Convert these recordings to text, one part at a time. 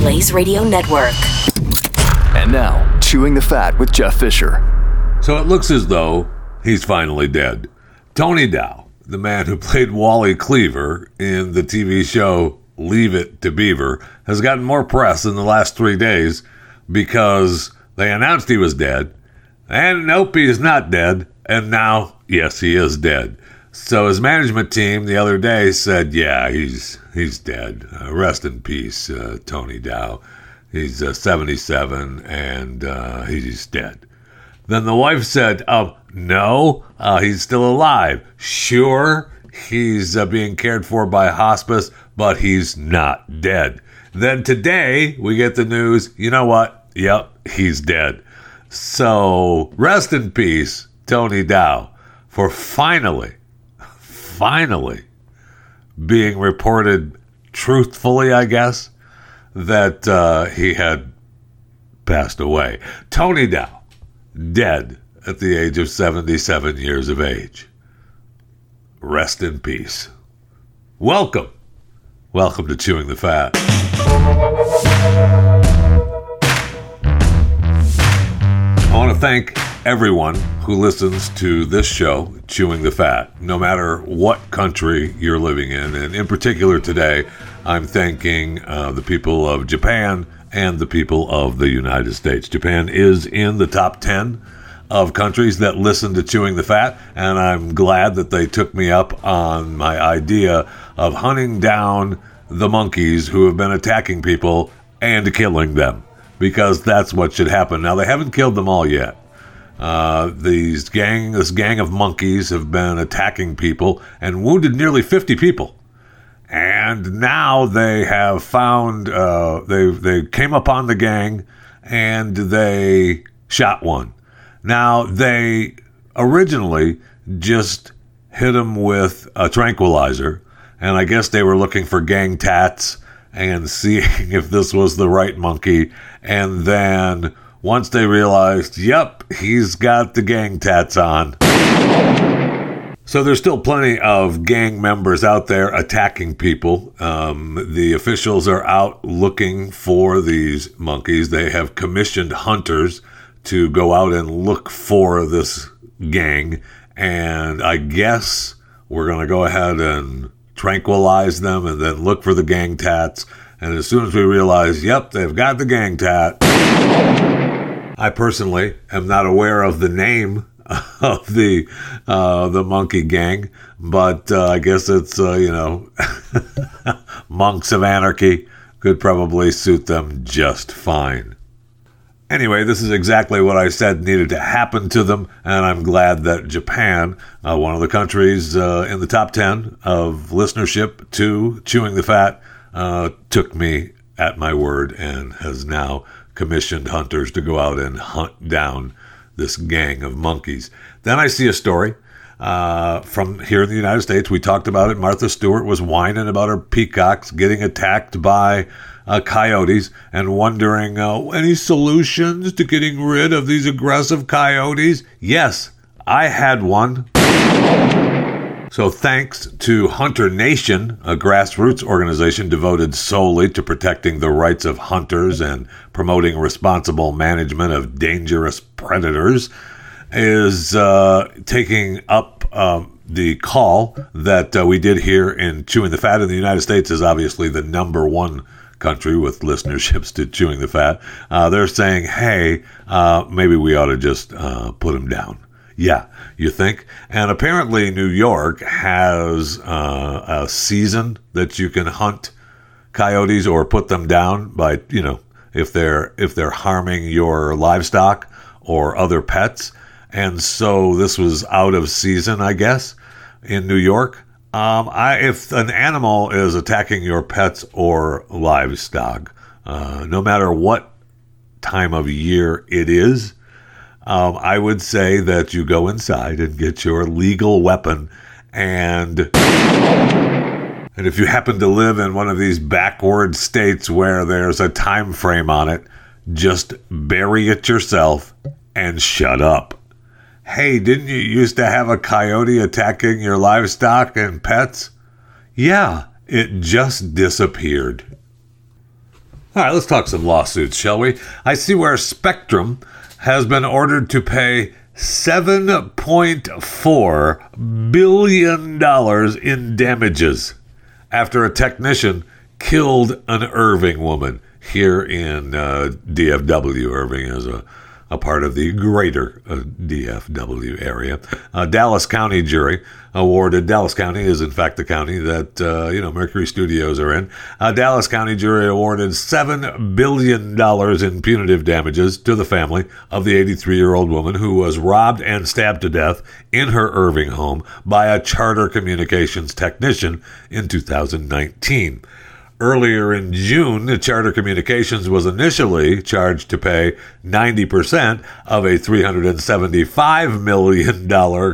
Blaze Radio Network. And now, Chewing the Fat with Jeff Fisher. So it looks as though he's finally dead. Tony Dow, the man who played Wally Cleaver in the TV show Leave It to Beaver, has gotten more press in the last three days because they announced he was dead. And nope, he is not dead. And now, yes, he is dead. So his management team the other day said, "Yeah, he's he's dead. Uh, rest in peace, uh, Tony Dow. He's uh, 77 and uh, he's dead." Then the wife said, "Oh no, uh, he's still alive. Sure, he's uh, being cared for by hospice, but he's not dead." Then today we get the news. You know what? Yep, he's dead. So rest in peace, Tony Dow, for finally finally being reported truthfully, I guess, that uh, he had passed away. Tony Dow, dead at the age of 77 years of age. Rest in peace. Welcome. Welcome to Chewing the Fat. I want to thank everyone who listens to this show, Chewing the Fat, no matter what country you're living in. And in particular today, I'm thanking uh, the people of Japan and the people of the United States. Japan is in the top 10 of countries that listen to Chewing the Fat, and I'm glad that they took me up on my idea of hunting down the monkeys who have been attacking people and killing them because that's what should happen. Now they haven't killed them all yet. Uh, these gang, this gang of monkeys have been attacking people and wounded nearly 50 people. And now they have found uh, they they came upon the gang and they shot one. Now they originally just hit him with a tranquilizer, and I guess they were looking for gang tats and seeing if this was the right monkey. And then once they realized, yep, he's got the gang tats on. So there's still plenty of gang members out there attacking people. Um, the officials are out looking for these monkeys. They have commissioned hunters to go out and look for this gang. And I guess we're going to go ahead and tranquilize them and then look for the gang tats. And as soon as we realize, yep, they've got the gang tat, I personally am not aware of the name of the uh, the monkey gang, but uh, I guess it's uh, you know monks of anarchy could probably suit them just fine. Anyway, this is exactly what I said needed to happen to them, and I'm glad that Japan, uh, one of the countries uh, in the top 10 of listenership to Chewing the Fat, uh, took me at my word and has now commissioned hunters to go out and hunt down this gang of monkeys. Then I see a story uh, from here in the United States. We talked about it. Martha Stewart was whining about her peacocks getting attacked by uh, coyotes and wondering uh, any solutions to getting rid of these aggressive coyotes. Yes, I had one. So, thanks to Hunter Nation, a grassroots organization devoted solely to protecting the rights of hunters and promoting responsible management of dangerous predators, is uh, taking up um, the call that uh, we did here in Chewing the Fat in the United States is obviously the number one country with listenerships to Chewing the Fat. Uh, they're saying, hey, uh, maybe we ought to just uh, put them down. Yeah, you think? And apparently, New York has uh, a season that you can hunt coyotes or put them down by, you know, if they're if they're harming your livestock or other pets. And so this was out of season, I guess, in New York. Um, I, if an animal is attacking your pets or livestock, uh, no matter what time of year it is, um, I would say that you go inside and get your legal weapon and and if you happen to live in one of these backward states where there's a time frame on it, just bury it yourself and shut up. Hey, didn't you used to have a coyote attacking your livestock and pets? Yeah, it just disappeared. All right, let's talk some lawsuits, shall we? I see where Spectrum has been ordered to pay $7.4 billion in damages after a technician killed an Irving woman here in uh, DFW. Irving is a a part of the greater uh, DFW area. A Dallas County jury awarded. Dallas County is, in fact, the county that uh, you know Mercury Studios are in. Dallas County jury awarded seven billion dollars in punitive damages to the family of the 83-year-old woman who was robbed and stabbed to death in her Irving home by a Charter Communications technician in 2019. Earlier in June, Charter Communications was initially charged to pay 90% of a $375 million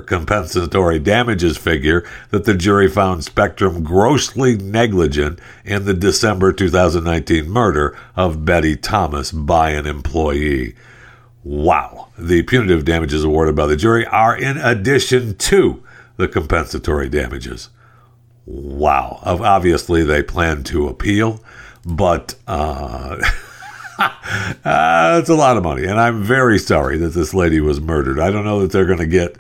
compensatory damages figure that the jury found Spectrum grossly negligent in the December 2019 murder of Betty Thomas by an employee. Wow. The punitive damages awarded by the jury are in addition to the compensatory damages wow. Obviously, they plan to appeal, but uh, uh, it's a lot of money. And I'm very sorry that this lady was murdered. I don't know that they're going to get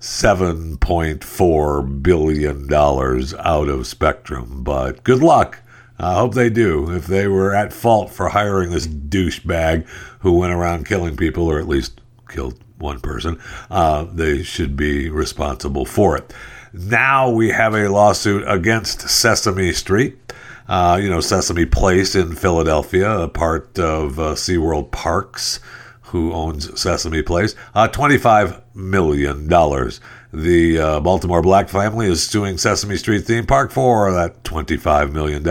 $7.4 billion out of Spectrum, but good luck. I hope they do. If they were at fault for hiring this douchebag who went around killing people, or at least killed one person, uh, they should be responsible for it. Now we have a lawsuit against Sesame Street. Uh, you know, Sesame Place in Philadelphia, a part of uh, SeaWorld Parks, who owns Sesame Place. Uh, $25 million. The uh, Baltimore Black family is suing Sesame Street theme park for that $25 million.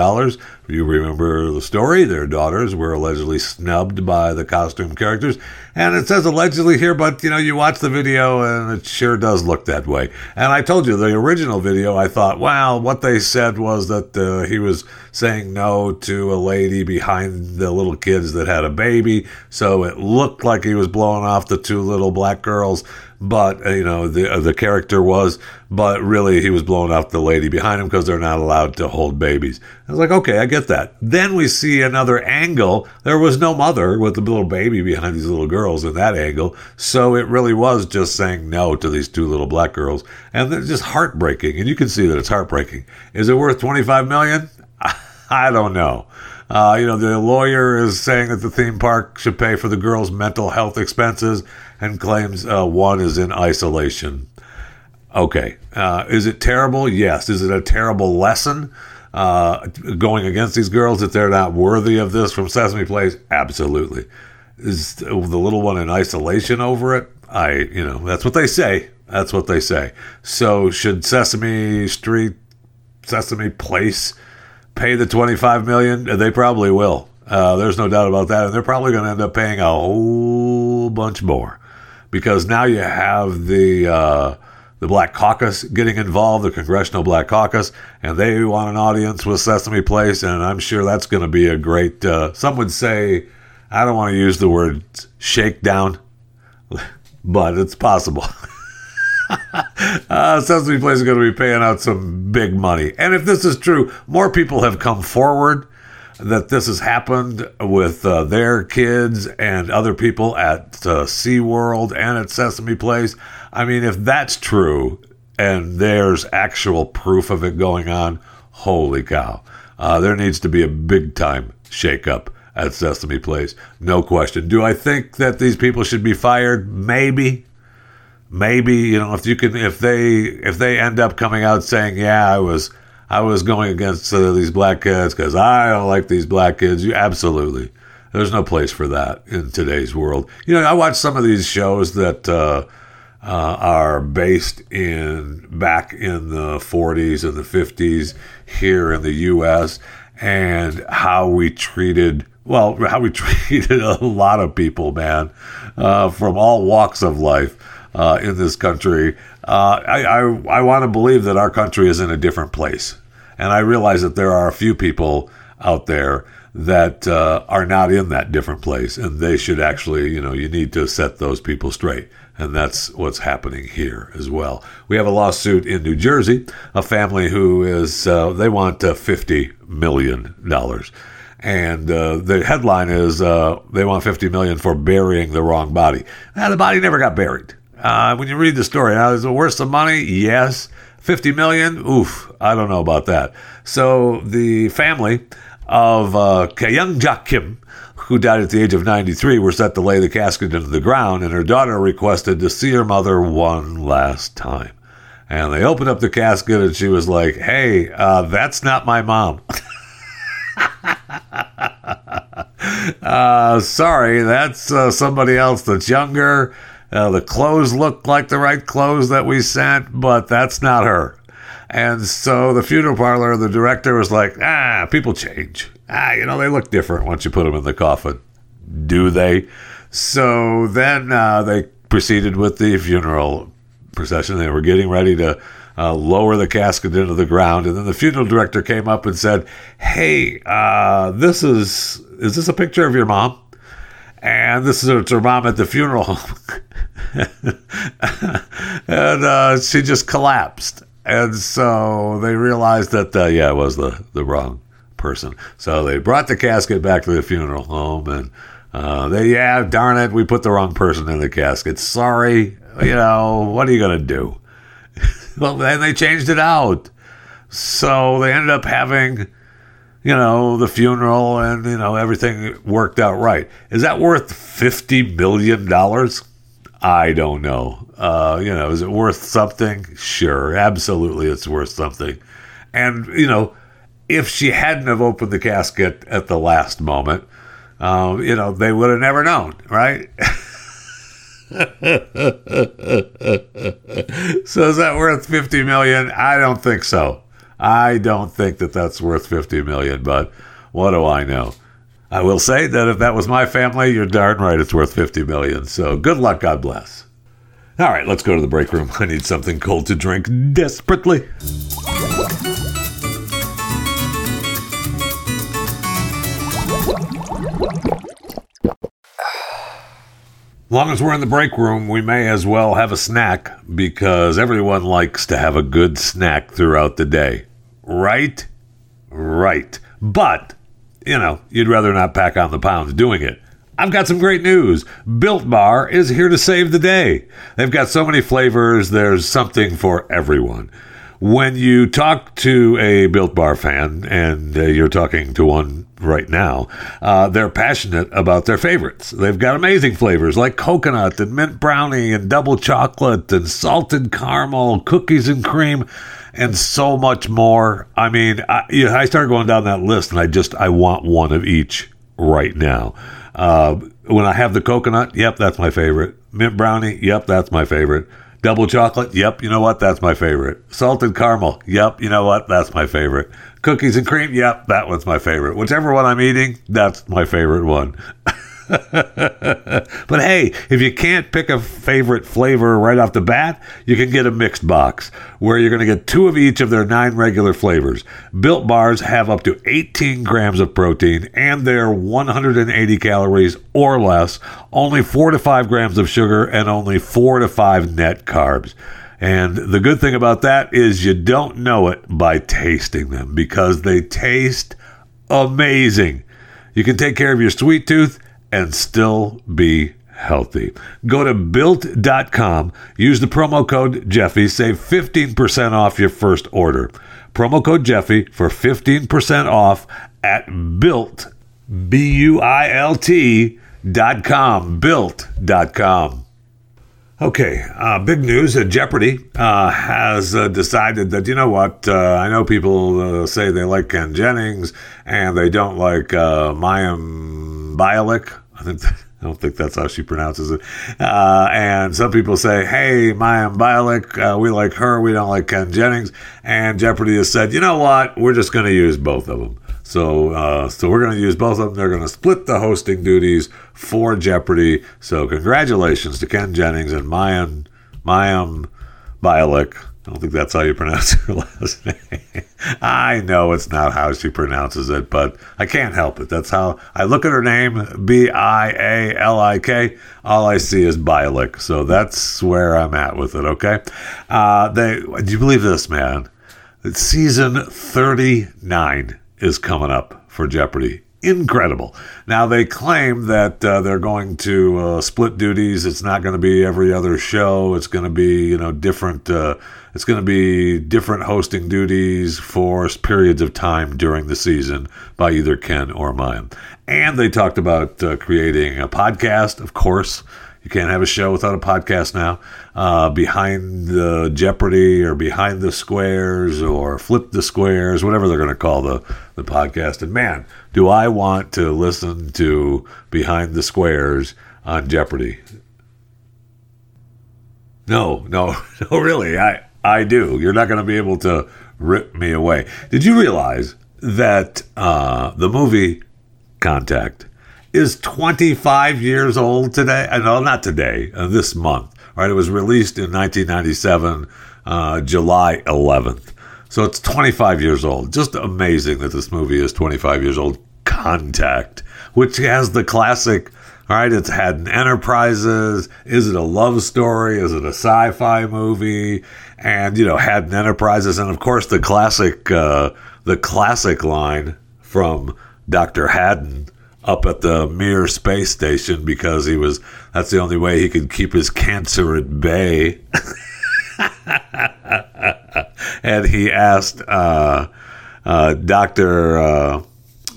You remember the story? Their daughters were allegedly snubbed by the costume characters. And it says allegedly here, but you know, you watch the video and it sure does look that way. And I told you, the original video, I thought, well, what they said was that uh, he was saying no to a lady behind the little kids that had a baby. So it looked like he was blowing off the two little black girls but uh, you know the uh, the character was, but really he was blowing off the lady behind him because they're not allowed to hold babies. I was like, okay, I get that. Then we see another angle. There was no mother with the little baby behind these little girls in that angle, so it really was just saying no to these two little black girls, and they're just heartbreaking. And you can see that it's heartbreaking. Is it worth twenty five million? I don't know. Uh, you know, the lawyer is saying that the theme park should pay for the girls' mental health expenses and claims uh, one is in isolation. Okay. Uh, is it terrible? Yes. Is it a terrible lesson uh, going against these girls that they're not worthy of this from Sesame Place? Absolutely. Is the little one in isolation over it? I, you know, that's what they say. That's what they say. So should Sesame Street, Sesame Place pay the 25 million? They probably will. Uh, there's no doubt about that. And they're probably going to end up paying a whole bunch more because now you have the uh, the Black Caucus getting involved, the Congressional Black Caucus, and they want an audience with Sesame Place, and I'm sure that's going to be a great. Uh, some would say, I don't want to use the word shakedown, but it's possible. uh, Sesame Place is going to be paying out some big money. And if this is true, more people have come forward that this has happened with uh, their kids and other people at uh, SeaWorld and at Sesame Place. I mean, if that's true and there's actual proof of it going on, holy cow. Uh, there needs to be a big time shakeup at Sesame Place. No question. Do I think that these people should be fired? Maybe maybe you know if you can if they if they end up coming out saying yeah i was i was going against uh, these black kids because i don't like these black kids you absolutely there's no place for that in today's world you know i watch some of these shows that uh, uh, are based in back in the 40s and the 50s here in the U.S. and how we treated well how we treated a lot of people, man, uh, from all walks of life uh, in this country. Uh, I I, I want to believe that our country is in a different place, and I realize that there are a few people out there that uh, are not in that different place, and they should actually, you know, you need to set those people straight. And that's what's happening here as well. We have a lawsuit in New Jersey, a family who is, uh, they want uh, $50 million. And uh, the headline is uh, they want 50 million for burying the wrong body. Now, the body never got buried. Uh, when you read the story, now is it worth some money? Yes. 50 million? Oof, I don't know about that. So the family of uh, Kyung Jak Kim, who died at the age of 93, were set to lay the casket into the ground, and her daughter requested to see her mother one last time. And they opened up the casket, and she was like, Hey, uh, that's not my mom. uh, sorry, that's uh, somebody else that's younger. Uh, the clothes look like the right clothes that we sent, but that's not her. And so the funeral parlor, the director was like, ah, people change. Ah, you know, they look different once you put them in the coffin. Do they? So then uh, they proceeded with the funeral procession. They were getting ready to uh, lower the casket into the ground. And then the funeral director came up and said, Hey, uh, this is, is this a picture of your mom? And this is her mom at the funeral home. and uh, she just collapsed and so they realized that uh, yeah, it was the the wrong person. So they brought the casket back to the funeral home, and uh, they yeah, darn it, we put the wrong person in the casket. Sorry, you know what are you gonna do? well, then they changed it out, so they ended up having. You know, the funeral and, you know, everything worked out right. Is that worth $50 million? I don't know. Uh, you know, is it worth something? Sure, absolutely, it's worth something. And you know, if she hadn't have opened the casket at the last moment, um, you know, they would have never known, right? so is that worth 50 million? I don't think so. I don't think that that's worth 50 million, but what do I know? I will say that if that was my family, you're darn right it's worth 50 million. So good luck, God bless. All right, let's go to the break room. I need something cold to drink desperately. long as we're in the break room, we may as well have a snack because everyone likes to have a good snack throughout the day. Right? Right. But you know, you'd rather not pack on the pounds doing it. I've got some great news. Built Bar is here to save the day. They've got so many flavors, there's something for everyone. When you talk to a Built Bar fan, and uh, you're talking to one right now, uh, they're passionate about their favorites. They've got amazing flavors like coconut and mint brownie and double chocolate and salted caramel, cookies and cream and so much more. I mean, I, you know, I started going down that list, and I just I want one of each right now. Uh, when I have the coconut, yep, that's my favorite. Mint brownie, yep, that's my favorite. Double chocolate, yep, you know what, that's my favorite. Salted caramel, yep, you know what, that's my favorite. Cookies and cream, yep, that one's my favorite. Whichever one I'm eating, that's my favorite one. but hey, if you can't pick a favorite flavor right off the bat, you can get a mixed box where you're going to get two of each of their nine regular flavors. Built bars have up to 18 grams of protein and they're 180 calories or less, only 4 to 5 grams of sugar, and only 4 to 5 net carbs. And the good thing about that is you don't know it by tasting them because they taste amazing. You can take care of your sweet tooth and still be healthy. Go to built.com, use the promo code Jeffy, save 15% off your first order. Promo code Jeffy for 15% off at built, B U I L T dot com, built.com. Okay, uh, big news. Jeopardy uh, has uh, decided that, you know what, uh, I know people uh, say they like Ken Jennings and they don't like uh, Mayim Bialik. I don't think that's how she pronounces it. Uh, and some people say, hey, Mayim Bialik, uh, we like her, we don't like Ken Jennings. And Jeopardy has said, you know what, we're just going to use both of them. So, uh, so we're going to use both of them. They're going to split the hosting duties for Jeopardy. So, congratulations to Ken Jennings and Mayim, Mayim Bialik I don't think that's how you pronounce her last name. I know it's not how she pronounces it, but I can't help it. That's how I look at her name, B I A L I K. All I see is Bialik. So that's where I'm at with it, okay? Uh, they, do you believe this, man? Season 39 is coming up for Jeopardy incredible. Now they claim that uh, they're going to uh, split duties. It's not going to be every other show. It's going to be you know different. Uh, it's going to be different hosting duties for periods of time during the season by either Ken or Mayim. And they talked about uh, creating a podcast, of course. You can't have a show without a podcast now. Uh, behind the Jeopardy or Behind the Squares or Flip the Squares, whatever they're going to call the, the podcast. And man, do I want to listen to Behind the Squares on Jeopardy? No, no, no, really. I, I do. You're not going to be able to rip me away. Did you realize that uh, the movie Contact is 25 years old today? Uh, no, not today, uh, this month. Right? It was released in 1997, uh, July 11th. So it's 25 years old. Just amazing that this movie is 25 years old. Contact, which has the classic all right, it's Hadden Enterprises. Is it a love story? Is it a sci-fi movie? And you know, Hadden Enterprises, and of course the classic, uh, the classic line from Doctor Hadden up at the Mir space station because he was that's the only way he could keep his cancer at bay. and he asked uh, uh, Doctor uh,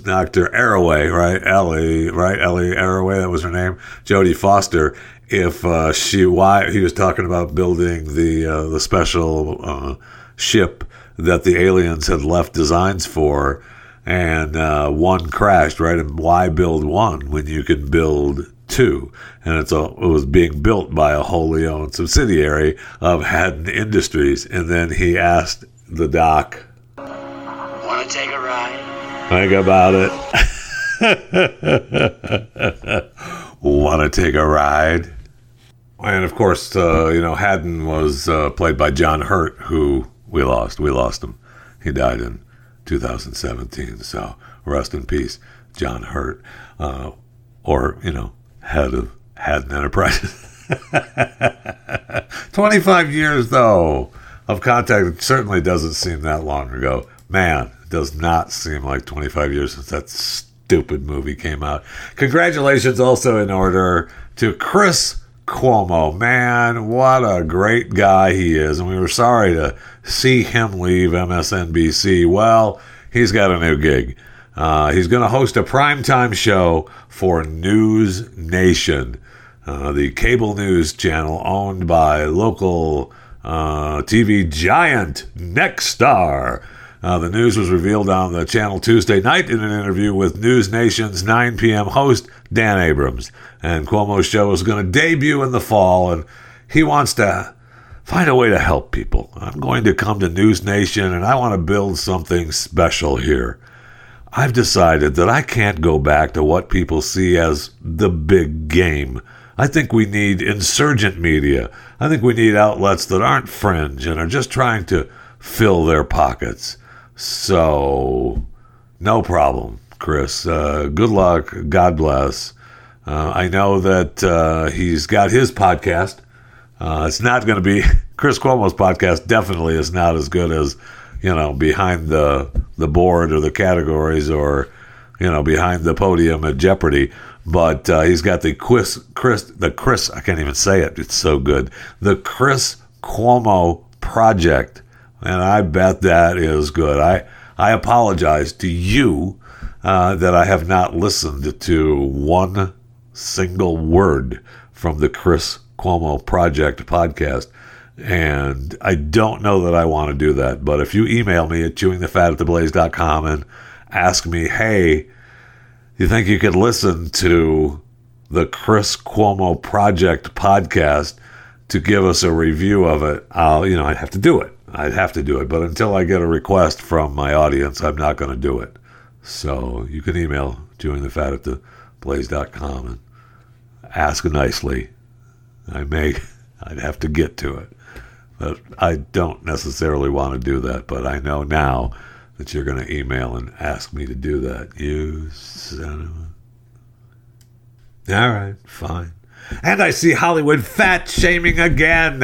Dr. Arroway, right? Ellie, right? Ellie Arroway, that was her name. Jodie Foster. If uh, she, why he was talking about building the uh, the special uh, ship that the aliens had left designs for, and one crashed, right? And why build one when you can build two? And it's a, it was being built by a wholly owned subsidiary of Hadden Industries. And then he asked the doc, "Want to take a ride?" Think about it. Want to take a ride? And of course, uh, you know, Hadden was uh, played by John Hurt, who we lost. We lost him. He died in 2017. So rest in peace, John Hurt, uh, or you know, head of Hadden Enterprises. 25 years though of contact. It certainly doesn't seem that long ago. Man, it does not seem like 25 years since that stupid movie came out. Congratulations also in order to Chris Cuomo. Man, what a great guy he is. And we were sorry to see him leave MSNBC. Well, he's got a new gig. Uh, he's going to host a primetime show for News Nation, uh, the cable news channel owned by local uh, TV giant Nexstar. Uh, the news was revealed on the channel Tuesday night in an interview with News Nation's 9 p.m. host, Dan Abrams. And Cuomo's show is going to debut in the fall, and he wants to find a way to help people. I'm going to come to News Nation, and I want to build something special here. I've decided that I can't go back to what people see as the big game. I think we need insurgent media. I think we need outlets that aren't fringe and are just trying to fill their pockets. So, no problem, Chris. Uh, good luck. God bless. Uh, I know that uh, he's got his podcast. Uh, it's not going to be Chris Cuomo's podcast. Definitely is not as good as you know behind the the board or the categories or you know behind the podium at Jeopardy. But uh, he's got the Chris Chris the Chris. I can't even say it. It's so good. The Chris Cuomo Project and I bet that is good. I I apologize to you uh, that I have not listened to one single word from the Chris Cuomo Project podcast. And I don't know that I want to do that. But if you email me at chewingthefat at and ask me, hey, you think you could listen to the Chris Cuomo Project podcast to give us a review of it, I'll, you know, I'd have to do it. I'd have to do it. But until I get a request from my audience, I'm not going to do it. So you can email chewingthefat at the and ask nicely. I may, I'd have to get to it. I don't necessarily want to do that. But I know now that you're going to email and ask me to do that. You son of a. All right, fine. And I see Hollywood fat shaming again.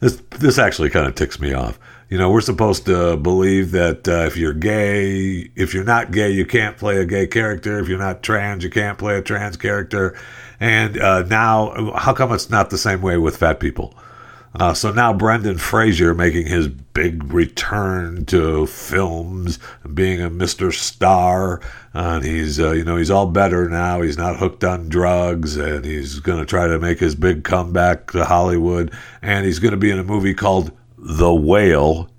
This this actually kind of ticks me off. You know, we're supposed to believe that uh, if you're gay, if you're not gay, you can't play a gay character. If you're not trans, you can't play a trans character. And uh, now, how come it's not the same way with fat people? Uh, so now Brendan Fraser making his big return to films, being a Mr. Star, and he's uh, you know he's all better now. He's not hooked on drugs, and he's going to try to make his big comeback to Hollywood. And he's going to be in a movie called The Whale.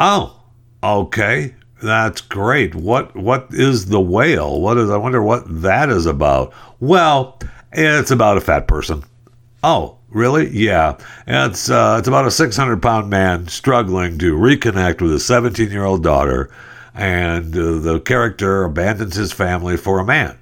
Oh, okay, that's great. What what is The Whale? What is? I wonder what that is about. Well, it's about a fat person. Oh, Really? Yeah. It's uh, it's about a 600 pound man struggling to reconnect with his 17 year old daughter, and uh, the character abandons his family for a man.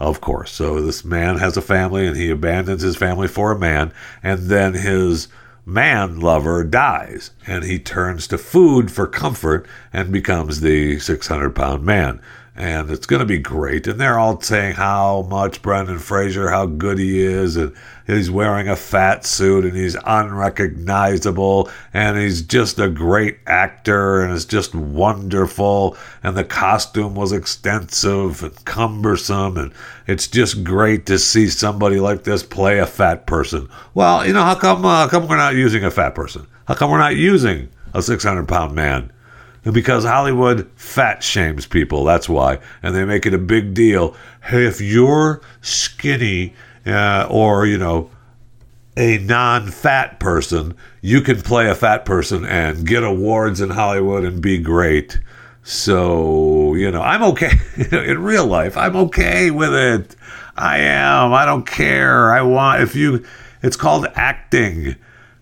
Of course. So this man has a family, and he abandons his family for a man, and then his man lover dies, and he turns to food for comfort and becomes the 600 pound man and it's going to be great. And they're all saying how much Brendan Fraser, how good he is, and he's wearing a fat suit and he's unrecognizable, and he's just a great actor, and it's just wonderful. And the costume was extensive and cumbersome, and it's just great to see somebody like this play a fat person. Well, you know, how come, uh, how come we're not using a fat person? How come we're not using a 600 pound man? Because Hollywood fat shames people. That's why. And they make it a big deal. Hey, if you're skinny uh, or, you know, a non fat person, you can play a fat person and get awards in Hollywood and be great. So, you know, I'm okay in real life. I'm okay with it. I am. I don't care. I want, if you, it's called acting.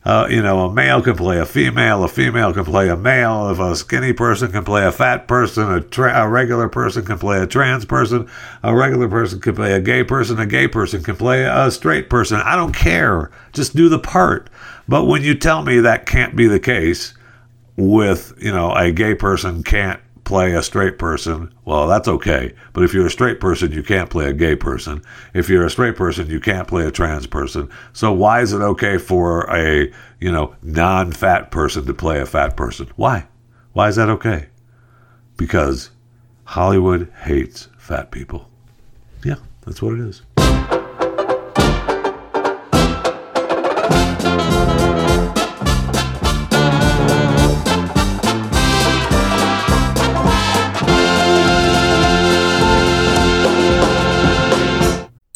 Uh, you know, a male can play a female, a female can play a male. If a skinny person can play a fat person, a, tra- a regular person can play a trans person, a regular person can play a gay person, a gay person can play a straight person. I don't care. Just do the part. But when you tell me that can't be the case, with you know a gay person can't play a straight person, well, that's okay. But if you're a straight person, you can't play a gay person. If you're a straight person, you can't play a trans person. So why is it okay for a, you know, non-fat person to play a fat person? Why? Why is that okay? Because Hollywood hates fat people. Yeah, that's what it is.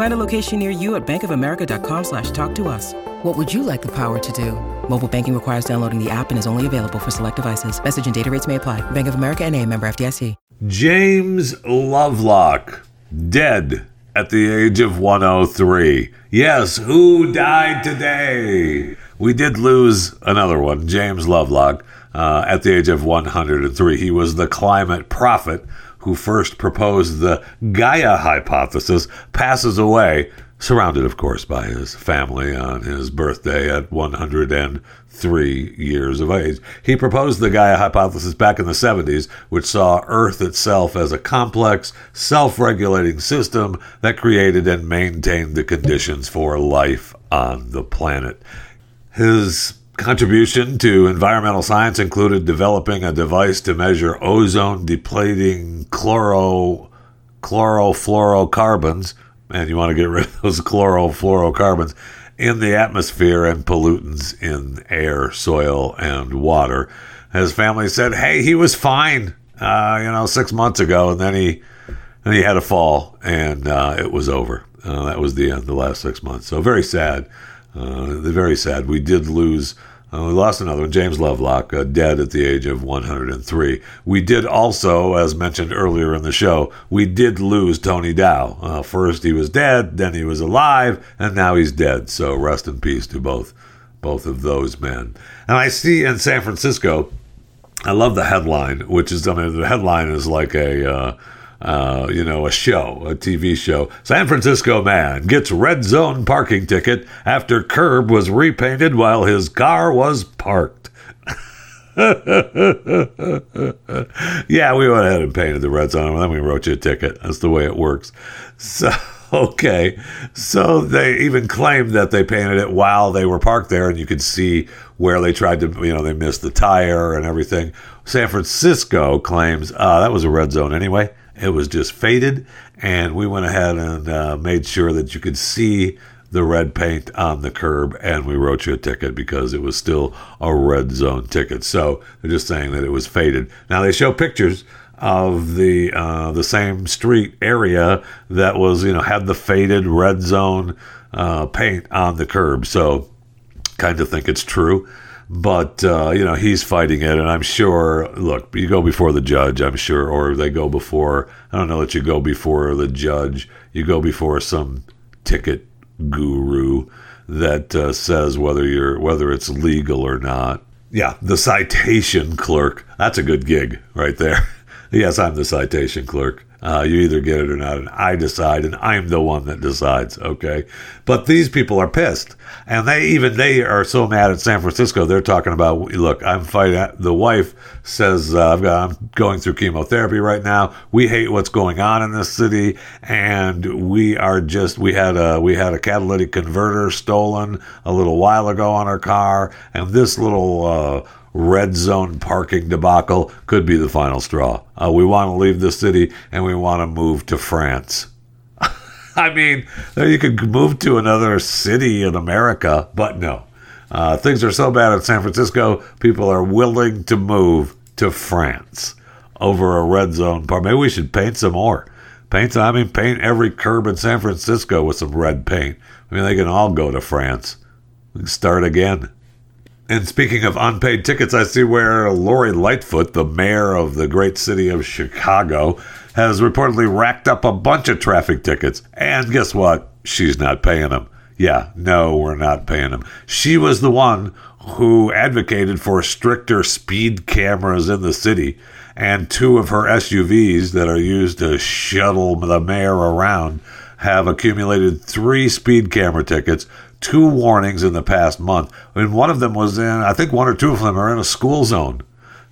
Find a location near you at bankofamerica.com slash talk to us. What would you like the power to do? Mobile banking requires downloading the app and is only available for select devices. Message and data rates may apply. Bank of America and a member FDIC. James Lovelock, dead at the age of 103. Yes, who died today? We did lose another one, James Lovelock, uh, at the age of 103. He was the climate prophet who first proposed the Gaia hypothesis, passes away surrounded, of course, by his family on his birthday at 103 years of age. He proposed the Gaia hypothesis back in the 70s, which saw Earth itself as a complex, self regulating system that created and maintained the conditions for life on the planet. His contribution to environmental science included developing a device to measure ozone depleting chloro chlorofluorocarbons and you want to get rid of those chlorofluorocarbons in the atmosphere and pollutants in air, soil, and water. His family said, hey, he was fine. uh, you know, six months ago, and then he and he had a fall, and uh, it was over. Uh, that was the end, the last six months. So very sad. Uh, very sad. We did lose. Uh, we lost another one, James Lovelock, uh, dead at the age of 103. We did also, as mentioned earlier in the show, we did lose Tony Dow. Uh, first he was dead, then he was alive, and now he's dead. So rest in peace to both, both of those men. And I see in San Francisco, I love the headline, which is, I mean, the headline is like a, uh, you know, a show, a TV show. San Francisco man gets red zone parking ticket after curb was repainted while his car was parked. yeah, we went ahead and painted the red zone, and then we wrote you a ticket. That's the way it works. So. Okay, so they even claimed that they painted it while they were parked there, and you could see where they tried to, you know, they missed the tire and everything. San Francisco claims uh, that was a red zone anyway. It was just faded, and we went ahead and uh, made sure that you could see the red paint on the curb, and we wrote you a ticket because it was still a red zone ticket. So they're just saying that it was faded. Now they show pictures of the uh, the same street area that was you know had the faded red zone uh, paint on the curb. So kind of think it's true but uh, you know he's fighting it, and I'm sure. Look, you go before the judge, I'm sure, or they go before. I don't know that you go before the judge. You go before some ticket guru that uh, says whether you're whether it's legal or not. Yeah, the citation clerk. That's a good gig right there. yes, I'm the citation clerk. Uh, you either get it or not, and I decide, and I'm the one that decides. Okay, but these people are pissed, and they even they are so mad at San Francisco. They're talking about, look, I'm fighting. The wife says, uh, I've got, I'm going through chemotherapy right now. We hate what's going on in this city, and we are just we had a we had a catalytic converter stolen a little while ago on our car, and this little. Uh, red zone parking debacle could be the final straw. Uh, we want to leave the city and we want to move to France. I mean, you could move to another city in America, but no. Uh, things are so bad in San Francisco, people are willing to move to France over a red zone park. Maybe we should paint some more. Paint, I mean, paint every curb in San Francisco with some red paint. I mean, they can all go to France. We can start again. And speaking of unpaid tickets, I see where Lori Lightfoot, the mayor of the great city of Chicago, has reportedly racked up a bunch of traffic tickets. And guess what? She's not paying them. Yeah, no, we're not paying them. She was the one who advocated for stricter speed cameras in the city, and two of her SUVs that are used to shuttle the mayor around have accumulated three speed camera tickets two warnings in the past month. I mean, one of them was in, I think one or two of them are in a school zone.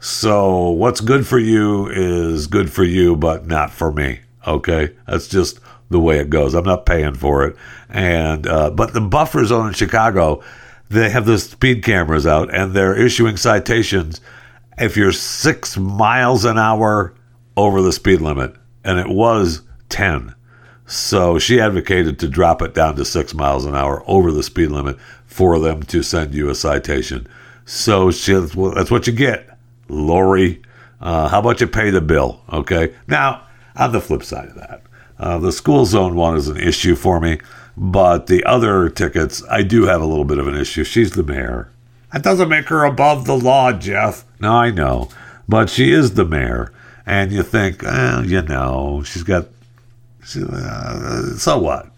So what's good for you is good for you, but not for me. Okay, that's just the way it goes. I'm not paying for it. And uh, but the buffer zone in Chicago, they have the speed cameras out, and they're issuing citations if you're six miles an hour over the speed limit, and it was ten. So she advocated to drop it down to six miles an hour over the speed limit for them to send you a citation. So she, that's what you get, Lori. Uh, how about you pay the bill? Okay. Now, on the flip side of that, uh, the school zone one is an issue for me, but the other tickets, I do have a little bit of an issue. She's the mayor. That doesn't make her above the law, Jeff. No, I know, but she is the mayor, and you think, well, you know, she's got uh, so what?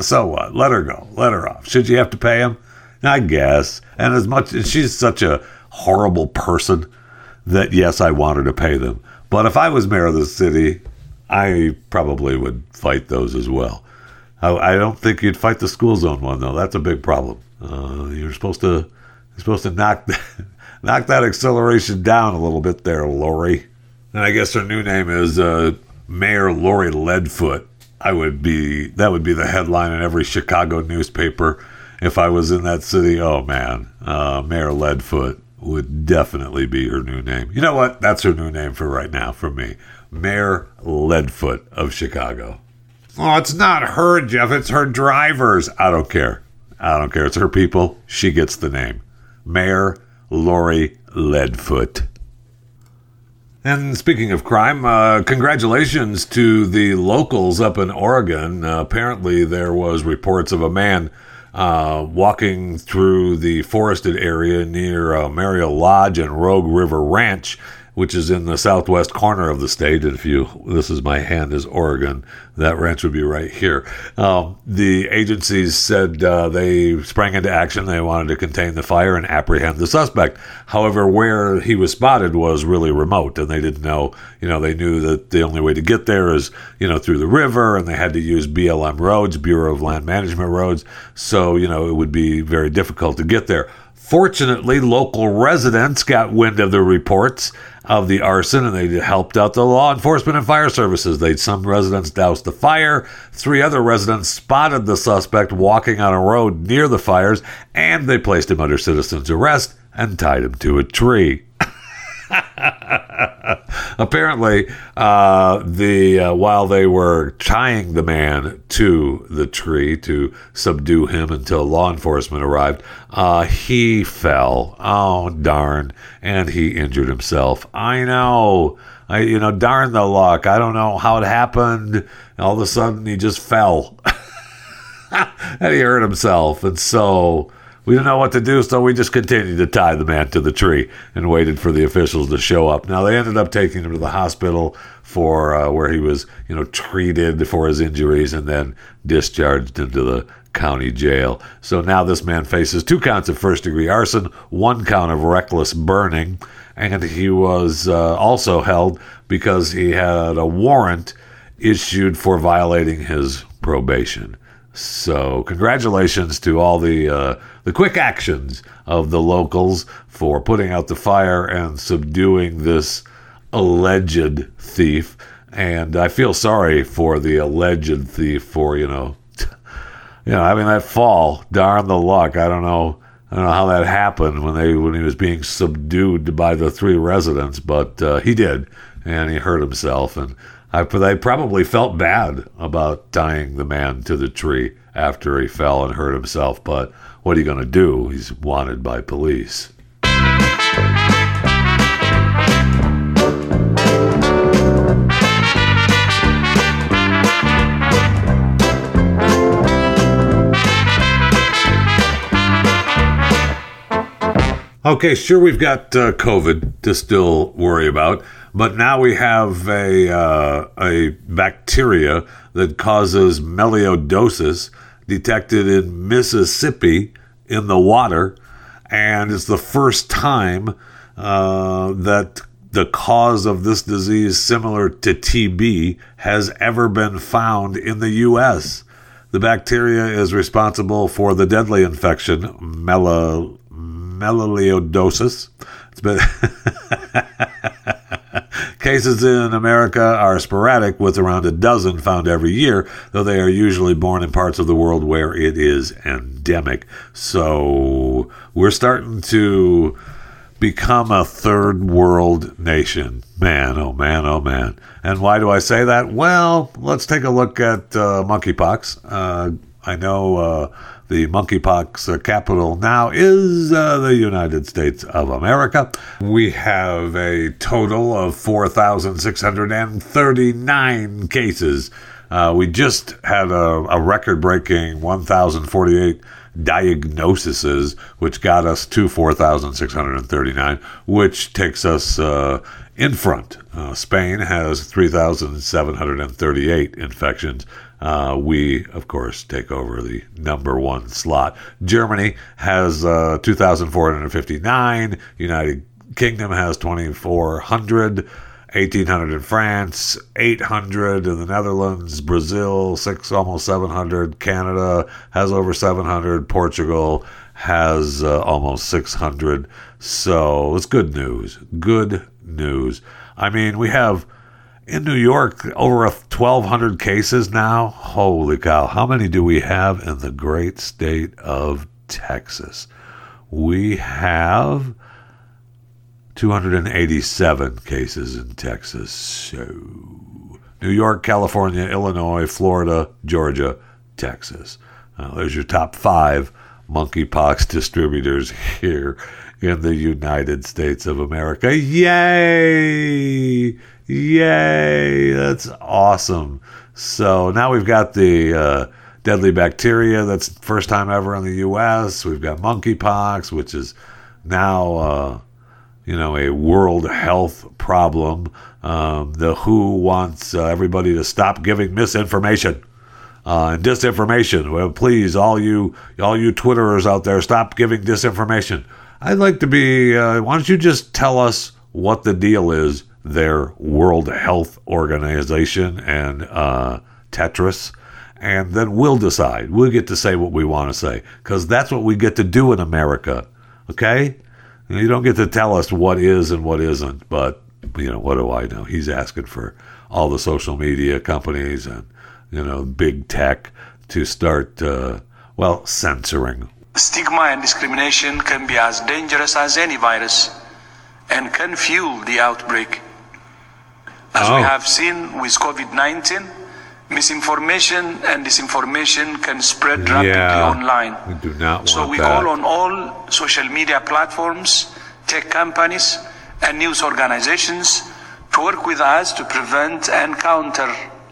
So what? Let her go. Let her off. Should you have to pay him? I guess. And as much as she's such a horrible person that yes, I want her to pay them. But if I was mayor of the city, I probably would fight those as well. I, I don't think you'd fight the school zone one though. That's a big problem. Uh, you're supposed to you're supposed to knock knock that acceleration down a little bit there, Lori. And I guess her new name is uh, Mayor Lori Leadfoot. I would be that would be the headline in every Chicago newspaper if I was in that city. Oh man, uh, Mayor Leadfoot would definitely be her new name. You know what? That's her new name for right now for me. Mayor Leadfoot of Chicago. Oh, it's not her, Jeff. It's her drivers. I don't care. I don't care. It's her people. She gets the name. Mayor Lori Leadfoot. And speaking of crime, uh, congratulations to the locals up in Oregon. Uh, apparently, there was reports of a man uh, walking through the forested area near uh, Marial Lodge and Rogue River Ranch which is in the southwest corner of the state. And if you, this is my hand is Oregon, that ranch would be right here. Um, the agencies said uh, they sprang into action. They wanted to contain the fire and apprehend the suspect. However, where he was spotted was really remote, and they didn't know. You know, they knew that the only way to get there is you know through the river, and they had to use BLM roads, Bureau of Land Management roads. So you know it would be very difficult to get there. Fortunately, local residents got wind of the reports of the arson and they helped out the law enforcement and fire services. They some residents doused the fire. Three other residents spotted the suspect walking on a road near the fires and they placed him under citizen's arrest and tied him to a tree. Apparently, uh, the uh, while they were tying the man to the tree to subdue him until law enforcement arrived, uh, he fell. Oh darn! And he injured himself. I know. I you know darn the luck. I don't know how it happened. All of a sudden, he just fell. and he hurt himself, and so we didn't know what to do, so we just continued to tie the man to the tree and waited for the officials to show up. Now they ended up taking him to the hospital for uh, where he was, you know, treated for his injuries and then discharged into the county jail. So now this man faces two counts of first degree arson, one count of reckless burning, and he was uh, also held because he had a warrant issued for violating his probation. So, congratulations to all the uh, the quick actions of the locals for putting out the fire and subduing this alleged thief. And I feel sorry for the alleged thief for you know, you know, having that fall. Darn the luck. I don't know. I don't know how that happened when they when he was being subdued by the three residents, but uh, he did, and he hurt himself and I, probably felt bad about tying the man to the tree after he fell and hurt himself, but what are you going to do? He's wanted by police. Okay, sure, we've got uh, COVID to still worry about, but now we have a, uh, a bacteria that causes melioidosis detected in Mississippi in the water. And it's the first time uh, that the cause of this disease, similar to TB, has ever been found in the U.S. The bacteria is responsible for the deadly infection, melo-. It's been Cases in America are sporadic, with around a dozen found every year, though they are usually born in parts of the world where it is endemic. So we're starting to become a third world nation. Man, oh man, oh man. And why do I say that? Well, let's take a look at uh, monkeypox. Uh, I know. Uh, the monkeypox uh, capital now is uh, the United States of America. We have a total of 4,639 cases. Uh, we just had a, a record breaking 1,048 diagnoses, which got us to 4,639, which takes us uh, in front. Uh, Spain has 3,738 infections. Uh, we, of course, take over the number one slot. Germany has uh, 2,459. United Kingdom has 2,400. 1800 in France, 800 in the Netherlands, Brazil, six almost 700. Canada has over 700. Portugal has uh, almost 600. So it's good news. Good news. I mean, we have in New York, over 1,200 cases now. Holy cow. How many do we have in the great state of Texas? We have 287 cases in Texas. So, New York, California, Illinois, Florida, Georgia, Texas. there's your top five monkeypox distributors here in the United States of America. Yay! Yay! That's awesome. So now we've got the uh, deadly bacteria that's first time ever in the U.S. We've got monkeypox, which is now, uh, you know, a world health problem. Um, the WHO wants uh, everybody to stop giving misinformation uh, and disinformation. Well, please, all you all you Twitterers out there, stop giving disinformation. I'd like to be. Uh, why don't you just tell us what the deal is? Their World Health Organization and uh, Tetris, and then we'll decide. We'll get to say what we want to say because that's what we get to do in America. Okay, you don't get to tell us what is and what isn't, but you know, what do I know? He's asking for all the social media companies and, you know, big tech to start, uh, well, censoring. Stigma and discrimination can be as dangerous as any virus and can fuel the outbreak. As Oh. we have seen with COVID 19, misinformation and disinformation can spread rapidly Yeah, online. we do not want So we that. call on all social media platforms, tech companies, and news organizations to work with us to prevent and counter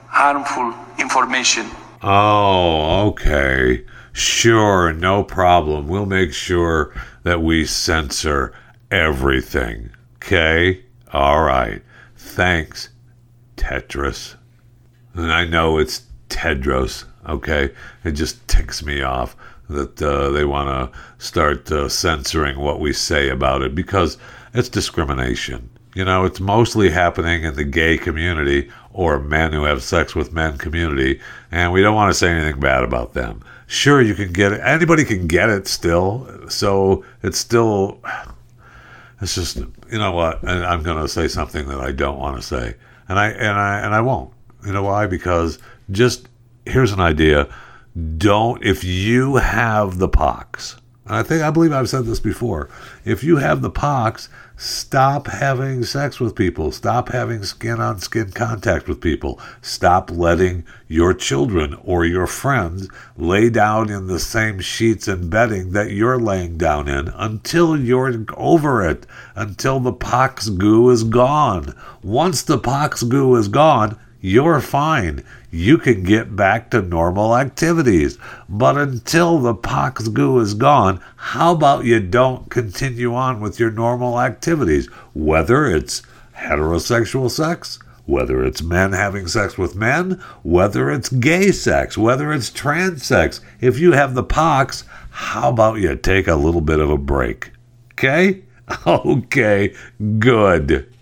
harmful information. Oh, okay. Sure, no problem. We'll make sure that we censor everything. Okay? All right. Thanks, Tetris. And I know it's Tedros, okay? It just ticks me off that uh, they want to start uh, censoring what we say about it because it's discrimination. You know, it's mostly happening in the gay community or men who have sex with men community, and we don't want to say anything bad about them. Sure, you can get it. Anybody can get it still. So it's still it's just you know what i'm going to say something that i don't want to say and i and i and i won't. You know why? Because just here's an idea. Don't if you have the pox i think i believe i've said this before. If you have the pox stop having sex with people. Stop having skin on skin contact with people. Stop letting your children or your friends lay down in the same sheets and bedding that you're laying down in until you're over it until the pox goo is gone. Once the pox goo is gone you're fine. You can get back to normal activities. But until the pox goo is gone, how about you don't continue on with your normal activities? Whether it's heterosexual sex, whether it's men having sex with men, whether it's gay sex, whether it's trans sex. If you have the pox, how about you take a little bit of a break? Okay? Okay, good.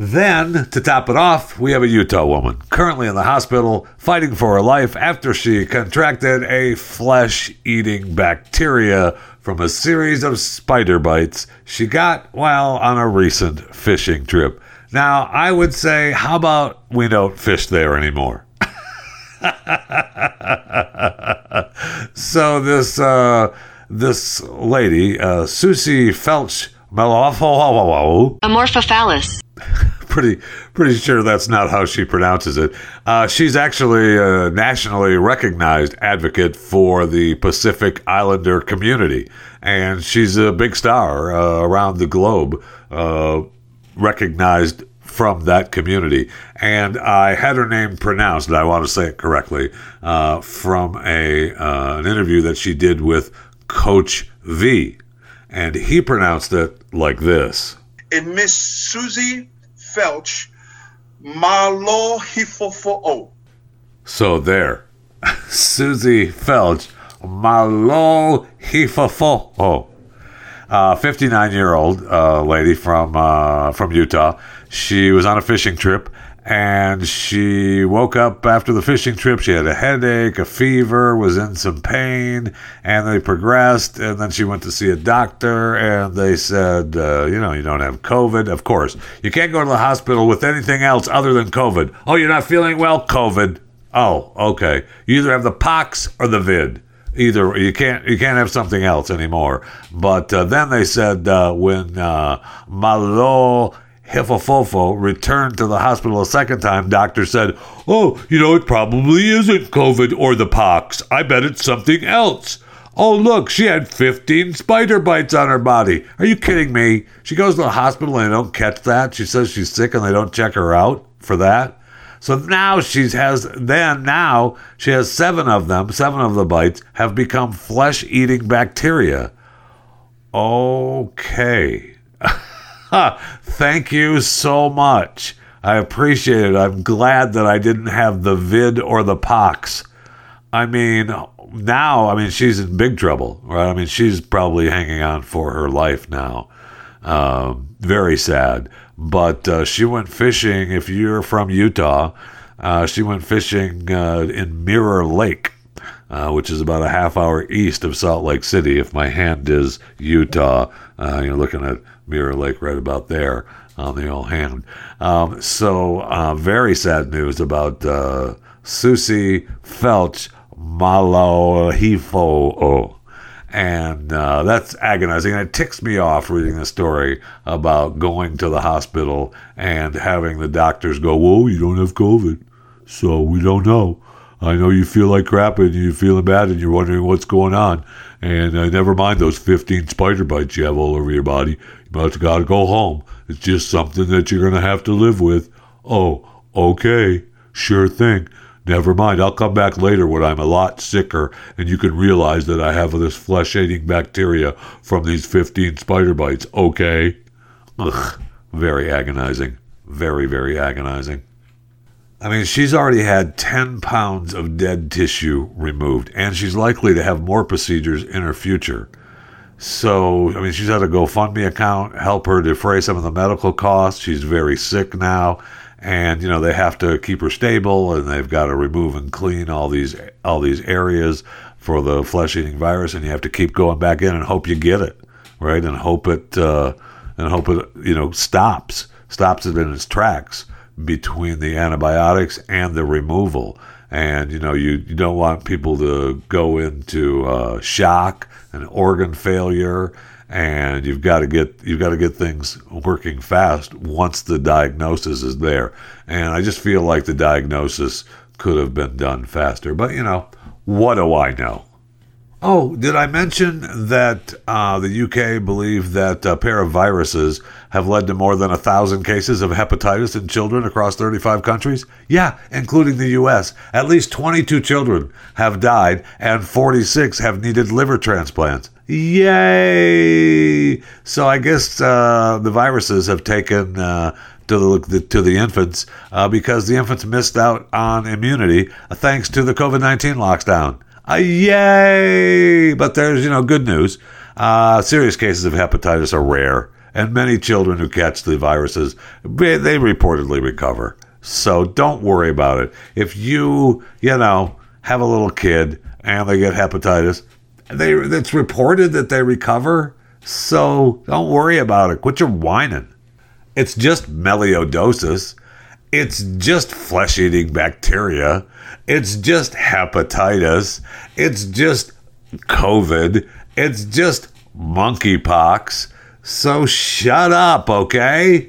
Then, to top it off, we have a Utah woman currently in the hospital fighting for her life after she contracted a flesh eating bacteria from a series of spider bites she got while on a recent fishing trip. Now, I would say, how about we don't fish there anymore? so this uh, this lady, uh, Susie Felch Melofo, Amorphophallus. Pretty pretty sure that's not how she pronounces it. Uh, she's actually a nationally recognized advocate for the Pacific Islander community, and she's a big star uh, around the globe, uh, recognized from that community. And I had her name pronounced, I want to say it correctly, uh, from a uh, an interview that she did with Coach V, and he pronounced it like this. and Miss Susie Felch Malo Malohifofo. So there, Susie Felch, Malo Hifafo. Oh, uh, 59 year old uh, lady from uh, from Utah. She was on a fishing trip and she woke up after the fishing trip. She had a headache, a fever, was in some pain, and they progressed. And then she went to see a doctor, and they said, uh, you know, you don't have COVID. Of course, you can't go to the hospital with anything else other than COVID. Oh, you're not feeling well? COVID. Oh, okay. You either have the pox or the vid either you can't you can't have something else anymore. But uh, then they said uh, when uh, Malo Hifofofo returned to the hospital a second time, doctor said, "Oh, you know it probably isn't COVID or the pox. I bet it's something else." Oh, look, she had 15 spider bites on her body. Are you kidding me? She goes to the hospital and they don't catch that. She says she's sick and they don't check her out for that. So now she has, then now she has seven of them, seven of the bites have become flesh eating bacteria. Okay. Thank you so much. I appreciate it. I'm glad that I didn't have the vid or the pox. I mean, now, I mean, she's in big trouble, right? I mean, she's probably hanging on for her life now. Um, very sad. But uh, she went fishing. If you're from Utah, uh, she went fishing uh, in Mirror Lake, uh, which is about a half hour east of Salt Lake City. If my hand is Utah, uh, you're looking at Mirror Lake right about there on the old hand. Um, so, uh, very sad news about uh, Susie Felch Malahifo. And uh, that's agonizing. And it ticks me off reading the story about going to the hospital and having the doctors go, Whoa, you don't have COVID. So we don't know. I know you feel like crap and you're feeling bad and you're wondering what's going on. And uh, never mind those 15 spider bites you have all over your body. You about got to go home. It's just something that you're going to have to live with. Oh, okay. Sure thing. Never mind. I'll come back later when I'm a lot sicker and you can realize that I have this flesh eating bacteria from these 15 spider bites. Okay? Ugh. Very agonizing. Very, very agonizing. I mean, she's already had 10 pounds of dead tissue removed, and she's likely to have more procedures in her future. So, I mean, she's had a GoFundMe account help her defray some of the medical costs. She's very sick now, and you know they have to keep her stable, and they've got to remove and clean all these all these areas for the flesh-eating virus, and you have to keep going back in and hope you get it right, and hope it uh, and hope it you know stops stops it in its tracks between the antibiotics and the removal. And you know, you, you don't want people to go into uh, shock and organ failure, and you've got to get you've got to get things working fast once the diagnosis is there. And I just feel like the diagnosis could have been done faster. But you know, what do I know? Oh, did I mention that uh, the UK believe that a pair of viruses have led to more than a thousand cases of hepatitis in children across 35 countries? Yeah, including the US. At least 22 children have died, and 46 have needed liver transplants. Yay! So I guess uh, the viruses have taken. Uh, to the, to the infants uh, because the infants missed out on immunity thanks to the COVID 19 lockdown. Uh, yay! But there's, you know, good news. Uh, serious cases of hepatitis are rare, and many children who catch the viruses, they reportedly recover. So don't worry about it. If you, you know, have a little kid and they get hepatitis, they it's reported that they recover. So don't worry about it. Quit your whining. It's just melioidosis. It's just flesh eating bacteria. It's just hepatitis. It's just COVID. It's just monkeypox. So shut up, okay?